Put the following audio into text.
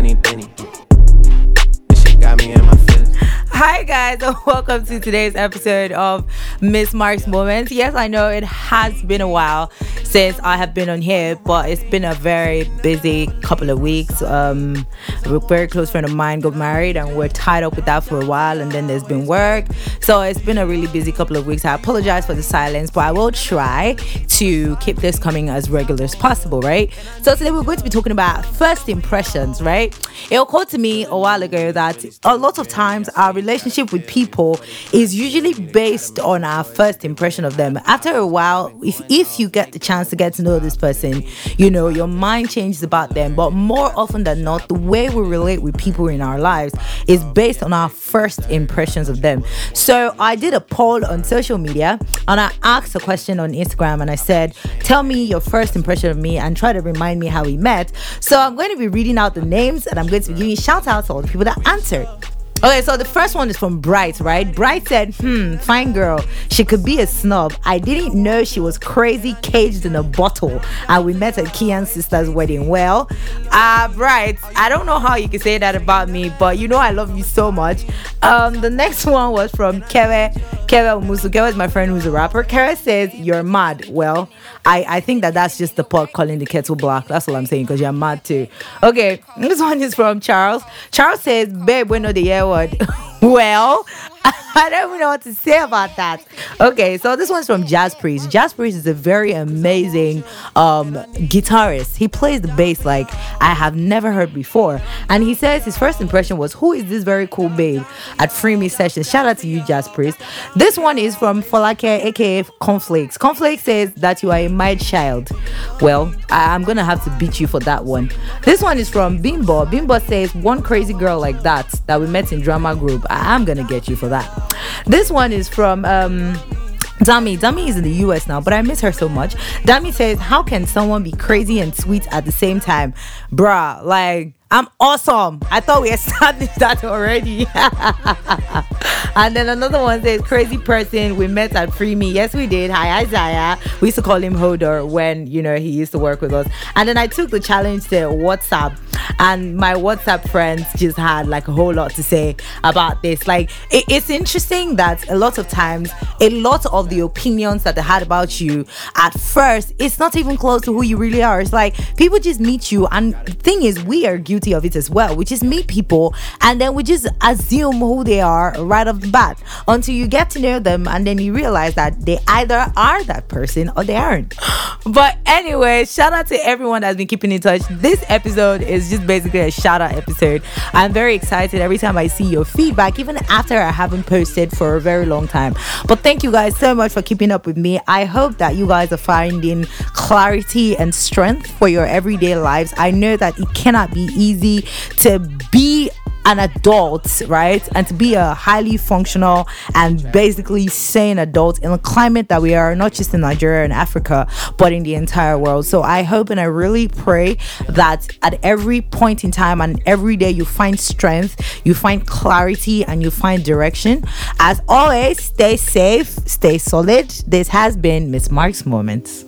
money, Benny. Hi, guys, and welcome to today's episode of Miss Mark's Moments. Yes, I know it has been a while since I have been on here, but it's been a very busy couple of weeks. Um, a very close friend of mine got married, and we're tied up with that for a while, and then there's been work. So it's been a really busy couple of weeks. I apologize for the silence, but I will try to keep this coming as regular as possible, right? So today we're going to be talking about first impressions, right? It occurred to me a while ago that a lot of times our relationship with people is usually based on our first impression of them. After a while, if if you get the chance to get to know this person, you know, your mind changes about them. But more often than not, the way we relate with people in our lives is based on our first impressions of them. So I did a poll on social media and I asked a question on Instagram and I said, Tell me your first impression of me and try to remind me how we met. So I'm going to be reading out the names and I'm going to be giving shout outs to all the people that answered. Okay, so the first one is from Bright, right? Bright said, hmm, fine girl. She could be a snob. I didn't know she was crazy caged in a bottle. And we met at Kian's sister's wedding. Well, uh, Bright, I don't know how you can say that about me, but you know I love you so much. Um, the next one was from Kewe, Kewe Umusu. Kewe is my friend who's a rapper. Kewe says, you're mad. Well, I, I think that that's just the pot calling the kettle black. That's all I'm saying, because you're mad too. Okay, this one is from Charles. Charles says, babe, we bueno the air word. well, I don't even know what to say about that. Okay, so this one's from Jazz Priest. Jazz Priest is a very amazing um, guitarist. He plays the bass like I have never heard before. And he says his first impression was, Who is this very cool babe at Free Me Sessions? Shout out to you, Jazz Priest. This one is from Folake, aka Conflicts. Conflicts says that you are a mild child. Well, I- I'm gonna have to beat you for that one. This one is from Bimbo. Bimbo says, One crazy girl like that that we met in drama group. I- I'm gonna get you for that. This one is from um Dami, Dami is in the US now, but I miss her so much. Dami says, How can someone be crazy and sweet at the same time? Bruh, like, I'm awesome. I thought we established that already. and then another one says, Crazy person, we met at Free Me. Yes, we did. Hi, Isaiah. We used to call him Hodor when, you know, he used to work with us. And then I took the challenge to WhatsApp, and my WhatsApp friends just had like a whole lot to say about this. Like, it, it's interesting that a lot of times, a lot of the opinions that they had about you at first, it's not even close to who you really are. It's like people just meet you, and the thing is, we are guilty of it as well. We just meet people and then we just assume who they are right off the bat until you get to know them and then you realize that they either are that person or they aren't. But anyway, shout out to everyone that's been keeping in touch. This episode is just basically a shout out episode. I'm very excited every time I see your feedback, even after I haven't posted for a very long time. But thank you guys so much for keeping up with me. I hope that you guys are finding clarity and strength for your everyday lives. I know that it cannot be easy to be an adult, right? And to be a highly functional and basically sane adult in a climate that we are, not just in Nigeria and Africa, but in the entire world. So I hope and I really pray that at every point in time and every day you find strength, you find clarity, and you find direction. As always, stay safe, stay solid. This has been Miss Mark's Moments.